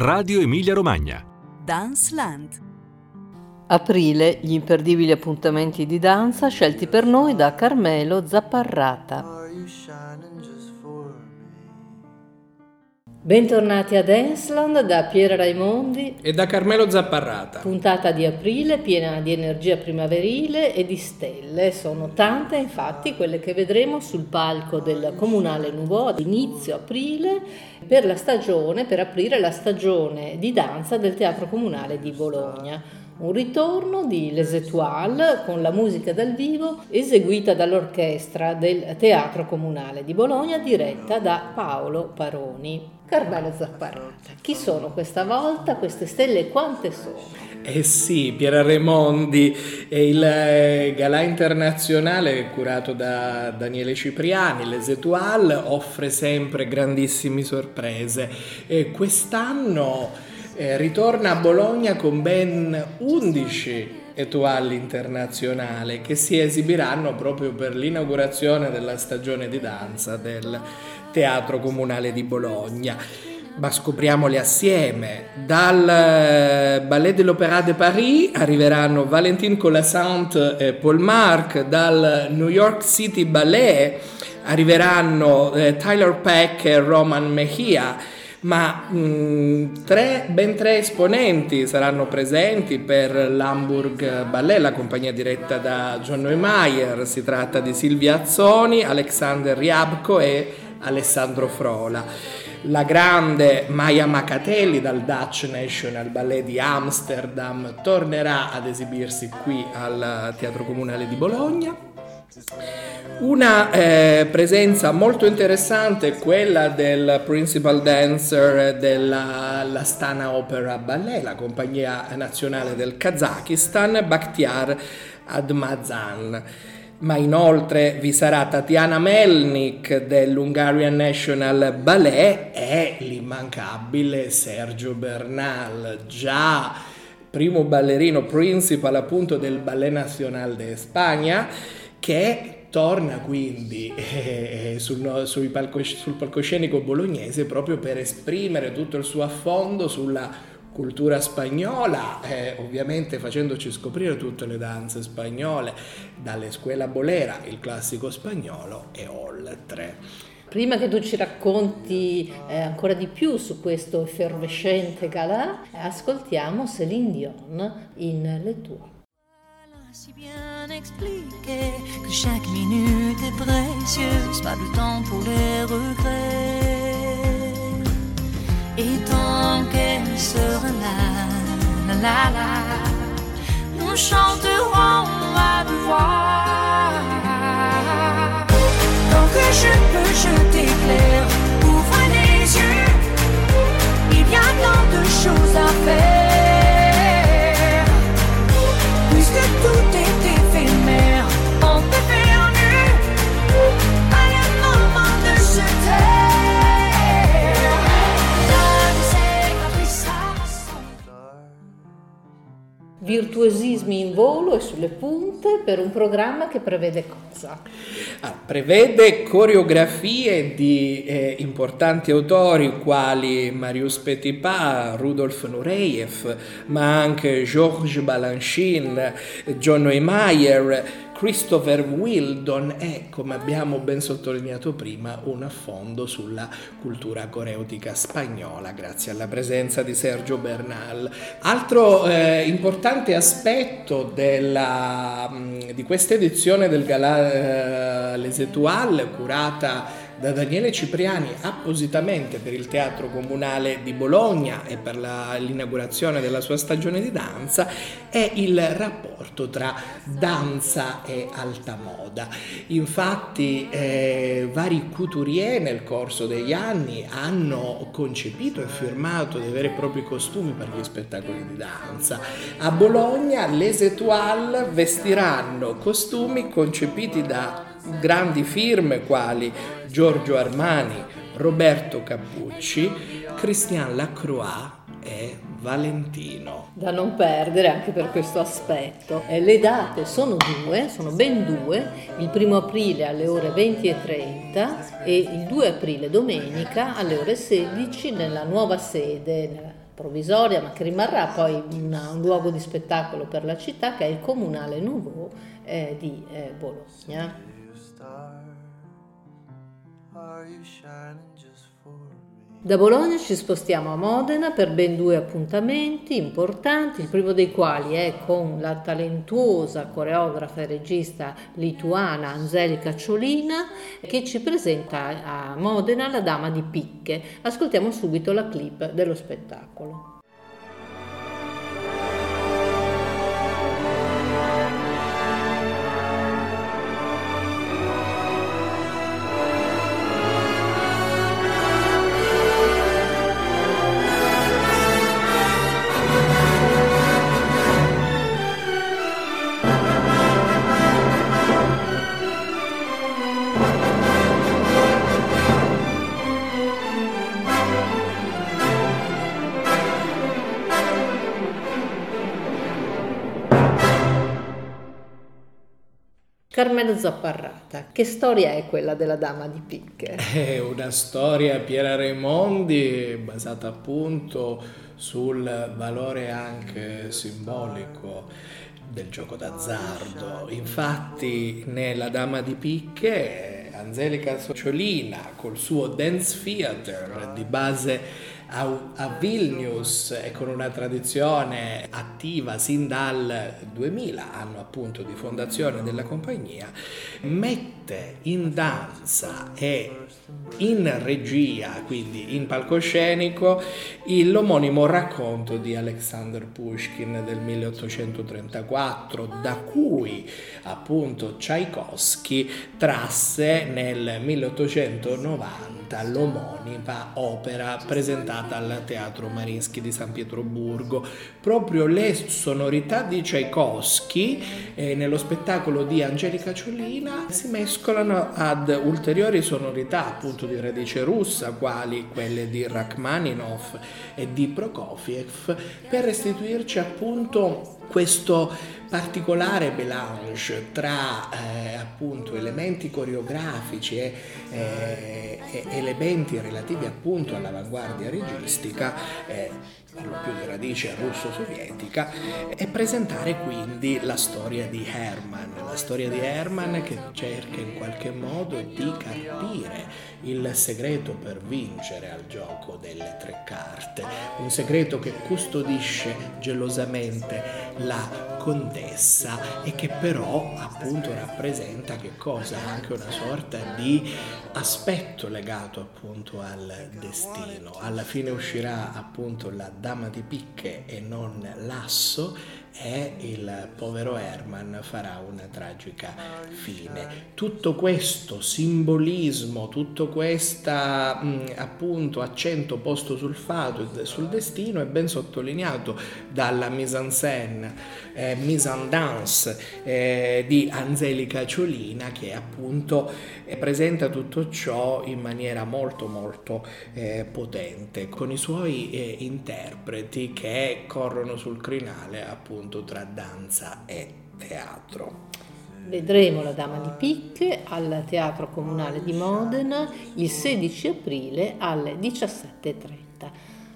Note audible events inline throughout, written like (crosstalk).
Radio Emilia Romagna. Dance Land. Aprile, gli imperdibili appuntamenti di danza scelti per noi da Carmelo Zapparrata. Bentornati a Danceland da Piera Raimondi e da Carmelo Zapparrata. Puntata di aprile piena di energia primaverile e di stelle. Sono tante infatti quelle che vedremo sul palco del Comunale Nuvo ad inizio aprile per la stagione, per aprire la stagione di danza del Teatro Comunale di Bologna un ritorno di Les Etoiles con la musica dal vivo eseguita dall'orchestra del Teatro Comunale di Bologna diretta da Paolo Paroni. Carmelo Zapparata, chi sono questa volta? Queste stelle quante sono? Eh sì, Piera Raimondi è il eh, galà internazionale curato da Daniele Cipriani, Les Etoiles, offre sempre grandissime sorprese. E quest'anno eh, ritorna a Bologna con ben 11 Etoile internazionale che si esibiranno proprio per l'inaugurazione della stagione di danza del Teatro Comunale di Bologna. Ma scopriamoli assieme. Dal eh, Ballet de l'Opéra de Paris arriveranno Valentine Colassant e Paul Marc, dal New York City Ballet arriveranno eh, Tyler Peck e Roman Mejia ma mh, mm, tre, ben tre esponenti saranno presenti per l'Hamburg Ballet, la compagnia diretta da John Neumeier. Si tratta di Silvia Azzoni, Alexander Riabko e Alessandro Frola. La grande Maya Macatelli dal Dutch National Ballet di Amsterdam tornerà ad esibirsi qui al Teatro Comunale di Bologna. Una eh, presenza molto interessante è quella del principal dancer della Stana Opera Ballet, la compagnia nazionale del Kazakistan, Bakhtiar Admazan. Ma inoltre vi sarà Tatiana Melnik dell'Hungarian National Ballet e l'immancabile Sergio Bernal, già primo ballerino principal appunto del Ballet Nacional de Spagna che torna quindi (laughs) eh, sul, sul palcoscenico bolognese proprio per esprimere tutto il suo affondo sulla cultura spagnola, eh, ovviamente facendoci scoprire tutte le danze spagnole, dalle scuola bolera, il classico spagnolo e oltre. Prima che tu ci racconti eh, ancora di più su questo effervescente galà, ascoltiamo Céline Dion in Le Tour. si bien expliqué que chaque minute est précieuse, pas de temps pour les regrets. Et tant la la nous chanterons à devoir. Tant que je peux, je t'éclaire, ouvre les yeux, il y a tant de choses à faire. Virtuosismi in volo e sulle punte per un programma che prevede cosa? Ah, prevede coreografie di eh, importanti autori quali Marius Petipa, Rudolf Nureyev, ma anche Georges Balanchine, John Neumayer, Christopher Wildon è, come abbiamo ben sottolineato prima, un affondo sulla cultura coreutica spagnola grazie alla presenza di Sergio Bernal. Altro eh, importante aspetto della, mm, di questa edizione del Galà eh, Les Etoiles curata da Daniele Cipriani appositamente per il Teatro Comunale di Bologna e per la, l'inaugurazione della sua stagione di danza è il rapporto tra danza e alta moda. Infatti eh, vari couturier nel corso degli anni hanno concepito e firmato dei veri e propri costumi per gli spettacoli di danza. A Bologna les Etoiles vestiranno costumi concepiti da grandi firme quali Giorgio Armani, Roberto Cappucci, Christian Lacroix e Valentino. Da non perdere anche per questo aspetto. Eh, le date sono due, sono ben due, il primo aprile alle ore 20.30 e il 2 aprile domenica alle ore 16 nella nuova sede provvisoria, ma che rimarrà poi una, un luogo di spettacolo per la città, che è il Comunale Nouveau eh, di eh, Bologna. Da Bologna ci spostiamo a Modena per ben due appuntamenti importanti, il primo dei quali è con la talentuosa coreografa e regista lituana Angelica Ciolina che ci presenta a Modena la Dama di Picche. Ascoltiamo subito la clip dello spettacolo. Carmelo Zapparrata, che storia è quella della Dama di Picche? (laughs) È una storia Piera Raimondi basata appunto sul valore anche simbolico del gioco d'azzardo. Infatti nella Dama di Picche Angelica Sociolina col suo dance theater di base a, a, Vilnius e con una tradizione attiva sin dal 2000, anno appunto di fondazione della compagnia, mette in danza e in regia, quindi in palcoscenico, l'omonimo racconto di Alexander Pushkin del 1834, da cui appunto Tchaikovsky trasse nel 1890 l'omonima opera presentata al Teatro Marinsky di San Pietroburgo. Proprio le sonorità di Tchaikovsky eh, nello spettacolo di Angelica Ciolina si mescolano ad ulteriori sonorità appunto di radice russa, quali quelle di Rachmaninov e di Prokofiev, per restituirci appunto questo particolare melange tra eh, appunto elementi coreografici e, eh, e, elementi relativi appunto all'avanguardia registica eh, per lo più di radice russo-sovietica e presentare quindi la storia di Herman, la storia di Herman che cerca in qualche modo di capire il segreto per vincere al gioco delle tre carte, un segreto che custodisce gelosamente la contessa e che però appunto rappresenta che cosa? Anche una sorta di aspetto legato appunto al destino. Alla fine uscirà appunto la dama di picche e non l'asso e il povero Herman farà una tragica fine. Tutto questo simbolismo, tutto questo appunto accento posto sul fato e sul destino è ben sottolineato dalla mise en scène, eh, mise en danse eh, di Angelica Ciolina che appunto eh, presenta tutto ciò in maniera molto molto eh, potente con i suoi eh, interpreti che corrono sul crinale appunto appunto tra danza e teatro. Vedremo la Dama di Picche al Teatro Comunale di Modena il 16 aprile alle 17.30.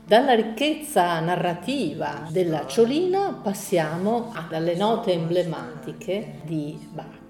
Dalla ricchezza narrativa della Ciolina passiamo alle note emblematiche di Bach.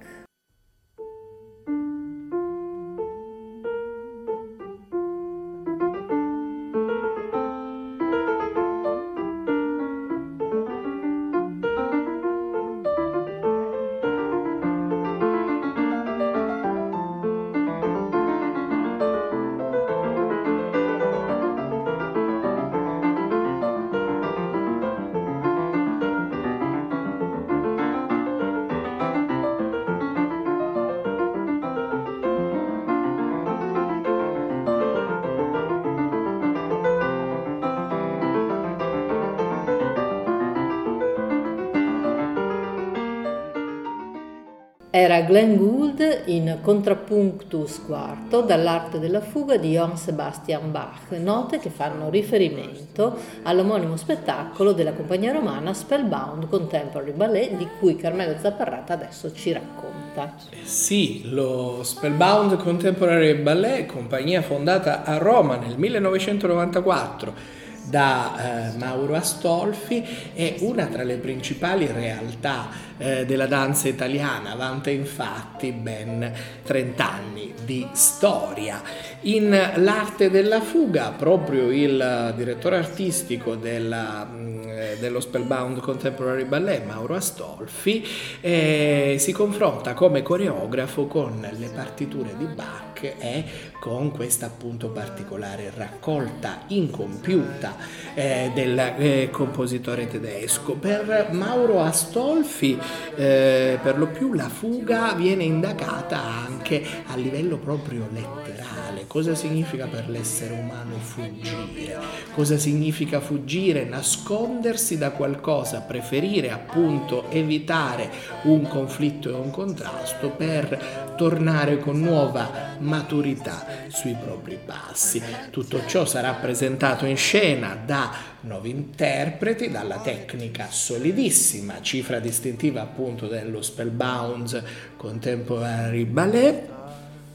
Era Glenn Gould in Contrapunctus quarto dall'arte della fuga di Johann Sebastian Bach, note che fanno riferimento all'omonimo spettacolo della compagnia romana Spellbound Contemporary Ballet di cui Carmelo Zapparrata adesso ci racconta. Eh sì, lo Spellbound Contemporary Ballet, compagnia fondata a Roma nel 1994 da eh, Mauro Astolfi, è una tra le principali realtà eh, della danza italiana, vanta infatti ben 30 anni di storia. In L'arte della fuga, proprio il direttore artistico della, mm, dello Spellbound Contemporary Ballet, Mauro Astolfi, eh, si confronta come coreografo con le partiture di Bach e con questa appunto particolare raccolta incompiuta eh, del eh, compositore tedesco. Per Mauro Astolfi eh, per lo più la fuga viene indagata anche a livello proprio letterale. Cosa significa per l'essere umano fuggire? Cosa significa fuggire? Nascondersi da qualcosa, preferire appunto evitare un conflitto e un contrasto per tornare con nuova maturità sui propri passi. Tutto ciò sarà presentato in scena da nuovi interpreti, dalla tecnica solidissima, cifra distintiva appunto dello Spellbound Contemporary Ballet,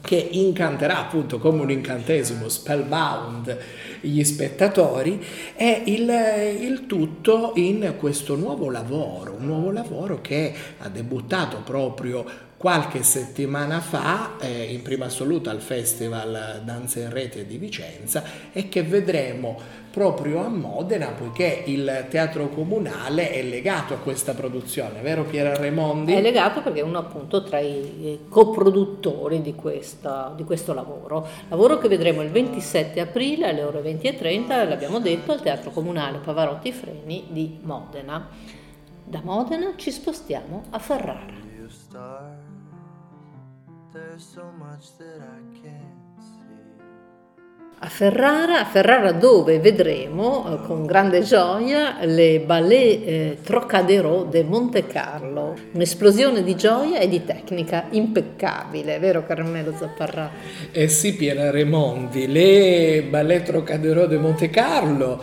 che incanterà appunto come un incantesimo spellbound gli spettatori e il, il, tutto in questo nuovo lavoro, un nuovo lavoro che ha debuttato proprio qualche settimana fa eh, in prima assoluta al Festival Danza in Rete di Vicenza e che vedremo proprio a Modena poiché il teatro comunale è legato a questa produzione, vero Piera Raimondi? È legato perché è uno appunto tra i coproduttori di, questa, di questo lavoro, lavoro che vedremo il 27 aprile alle ore 20.30, l'abbiamo detto, al teatro comunale Pavarotti Freni di Modena. Da Modena ci spostiamo a Ferrara. A Ferrara, a Ferrara dove? Vedremo eh, con grande gioia le ballet eh, Trocadero de Monte Carlo, un'esplosione di gioia e di tecnica impeccabile, vero Carmelo Zapparra? Eh sì, Piera Remondi, le ballet Trocadero de Monte Carlo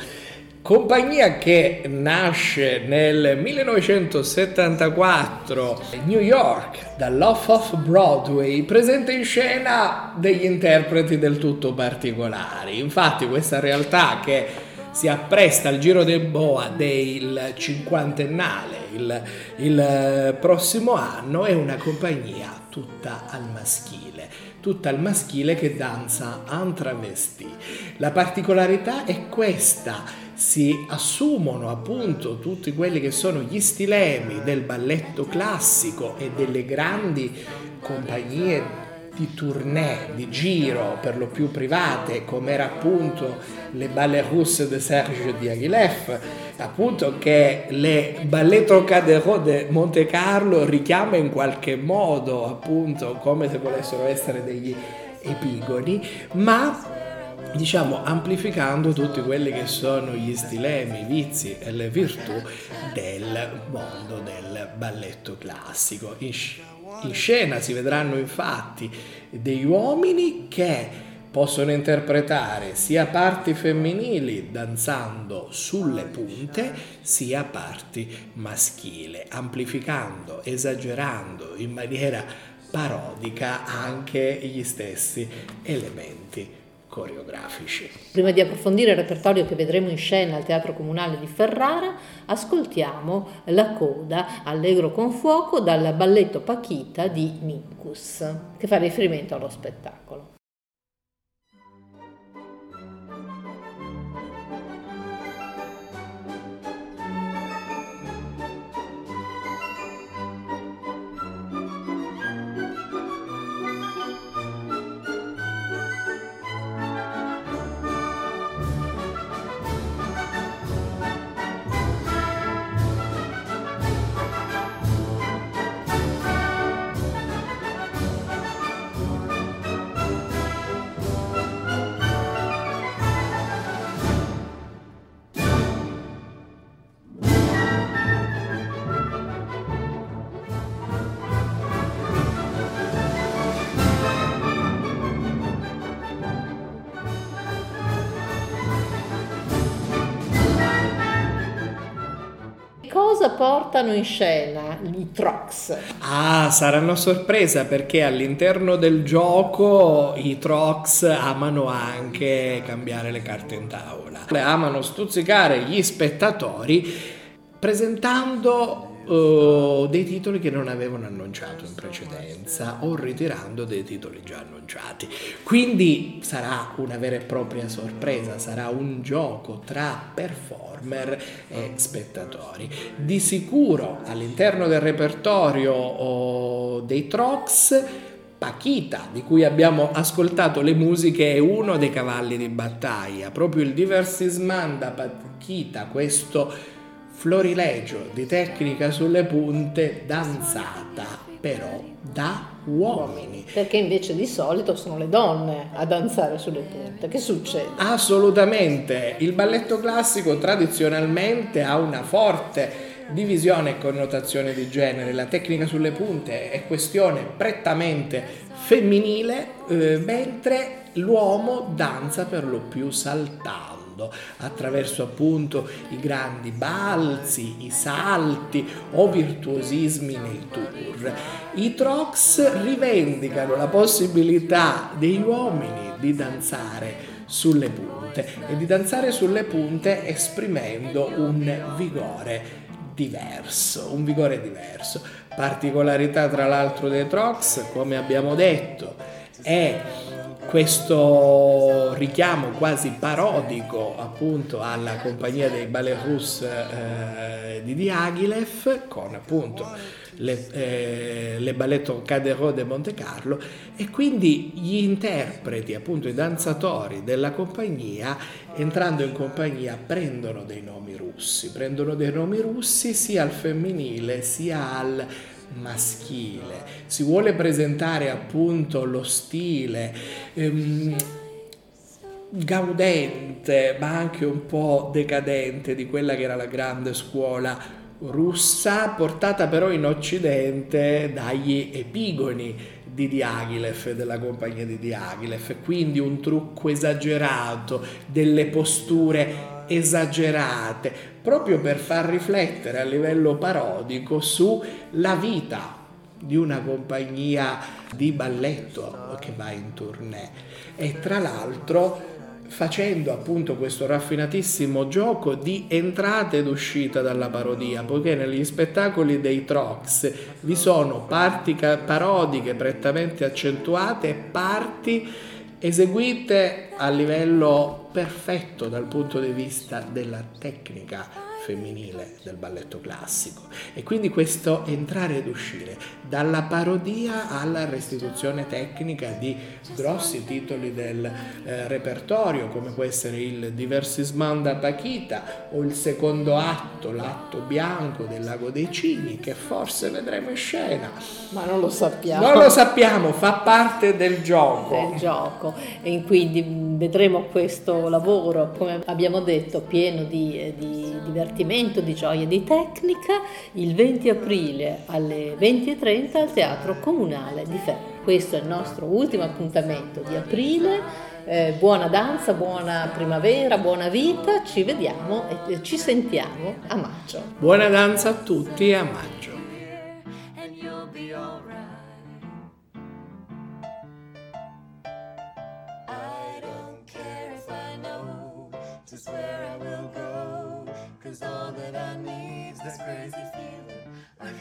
compagnia che nasce nel 1974 a New York dall'Off of Broadway presenta in scena degli interpreti del tutto particolari. Infatti questa realtà che si appresta al giro del boa del cinquantennale il, il prossimo anno è una compagnia tutta al maschile, tutta al maschile che danza en travesti. La particolarità è questa si assumono appunto tutti quelli che sono gli stilemi del balletto classico e delle grandi compagnie di tournée, di giro, per lo più private, come era appunto le Ballet Russe de Serge Diaghilev, appunto che le Ballet Trocadero de Monte Carlo richiama in qualche modo, appunto, come se volessero essere degli epigoni, ma diciamo amplificando tutti quelli che sono gli stilemi, i vizi e le virtù del mondo del balletto classico. In, in scena si vedranno infatti degli uomini che possono interpretare sia parti femminili danzando sulle punte, sia parti maschili, amplificando, esagerando in maniera parodica anche gli stessi elementi coreografici. Prima di approfondire il repertorio che vedremo in scena al Teatro Comunale di Ferrara, ascoltiamo la coda Allegro con fuoco dal balletto Pachita di Mincus, che fa riferimento allo spettacolo. Cosa portano in scena i Trox? Ah, saranno sorpresa perché all'interno del gioco i Trox amano anche cambiare le carte in tavola. Amano stuzzicare gli spettatori presentando uh, dei titoli che non avevano annunciato in precedenza o ritirando dei titoli già annunciati. Quindi sarà una vera e propria sorpresa, sarà un gioco tra performer e spettatori. Di sicuro all'interno del repertorio oh, dei Trox Pakita, di cui abbiamo ascoltato le musiche, è uno dei cavalli di battaglia. Proprio il Diversisman da Pakita, questo florilegio di tecnica sulle punte danzata però da uomini. Perché invece di solito sono le donne a danzare sulle punte. Che succede? Assolutamente. Il balletto classico tradizionalmente ha una forte divisione e connotazione di genere. La tecnica sulle punte è questione prettamente femminile, eh, mentre l'uomo danza per lo più saltato mondo, attraverso appunto i grandi balzi, i salti o virtuosismi nei tour. I Trox rivendicano la possibilità degli uomini di danzare sulle punte e di danzare sulle punte esprimendo un vigore diverso, un vigore diverso. Particolarità tra l'altro dei Trox, come abbiamo detto, è questo richiamo quasi parodico appunto alla compagnia dei ballet russe eh, di Diaghilev con appunto le, eh, le balletto Cadero de Monte Carlo e quindi gli interpreti appunto i danzatori della compagnia entrando in compagnia prendono dei nomi russi. Prendono dei nomi russi sia al femminile sia al maschile, si vuole presentare appunto lo stile ehm, gaudente ma anche un po' decadente di quella che era la grande scuola russa, portata però in occidente dagli epigoni di Diaghilev, della compagnia di Diaghilev, quindi un trucco esagerato, delle posture esagerate, proprio per far riflettere a livello parodico sulla vita di una compagnia di balletto che va in tournée. E tra l'altro facendo appunto questo raffinatissimo gioco di entrata ed uscita dalla parodia, poiché negli spettacoli dei Trox vi sono parti parodiche prettamente accentuate e parti eseguite a livello perfetto dal punto di vista della tecnica femminile del balletto classico. E quindi questo entrare ed uscire dalla parodia alla restituzione tecnica di grossi titoli del eh, repertorio come può essere il Diversisman da Paquita o il secondo atto, l'atto bianco del Lago dei Cigni che forse vedremo in scena. Ma non lo sappiamo. Non lo sappiamo, fa parte del gioco. Del gioco. E quindi vedremo questo lavoro come abbiamo detto pieno di, eh, di divertimento divertimento, di gioia di tecnica il 20 aprile alle 20.30 al Teatro Comunale di Ferro. Questo è il nostro ultimo appuntamento di aprile. Eh, buona danza, buona primavera, buona vita, ci vediamo e ci sentiamo a maggio. Buona danza a tutti a maggio.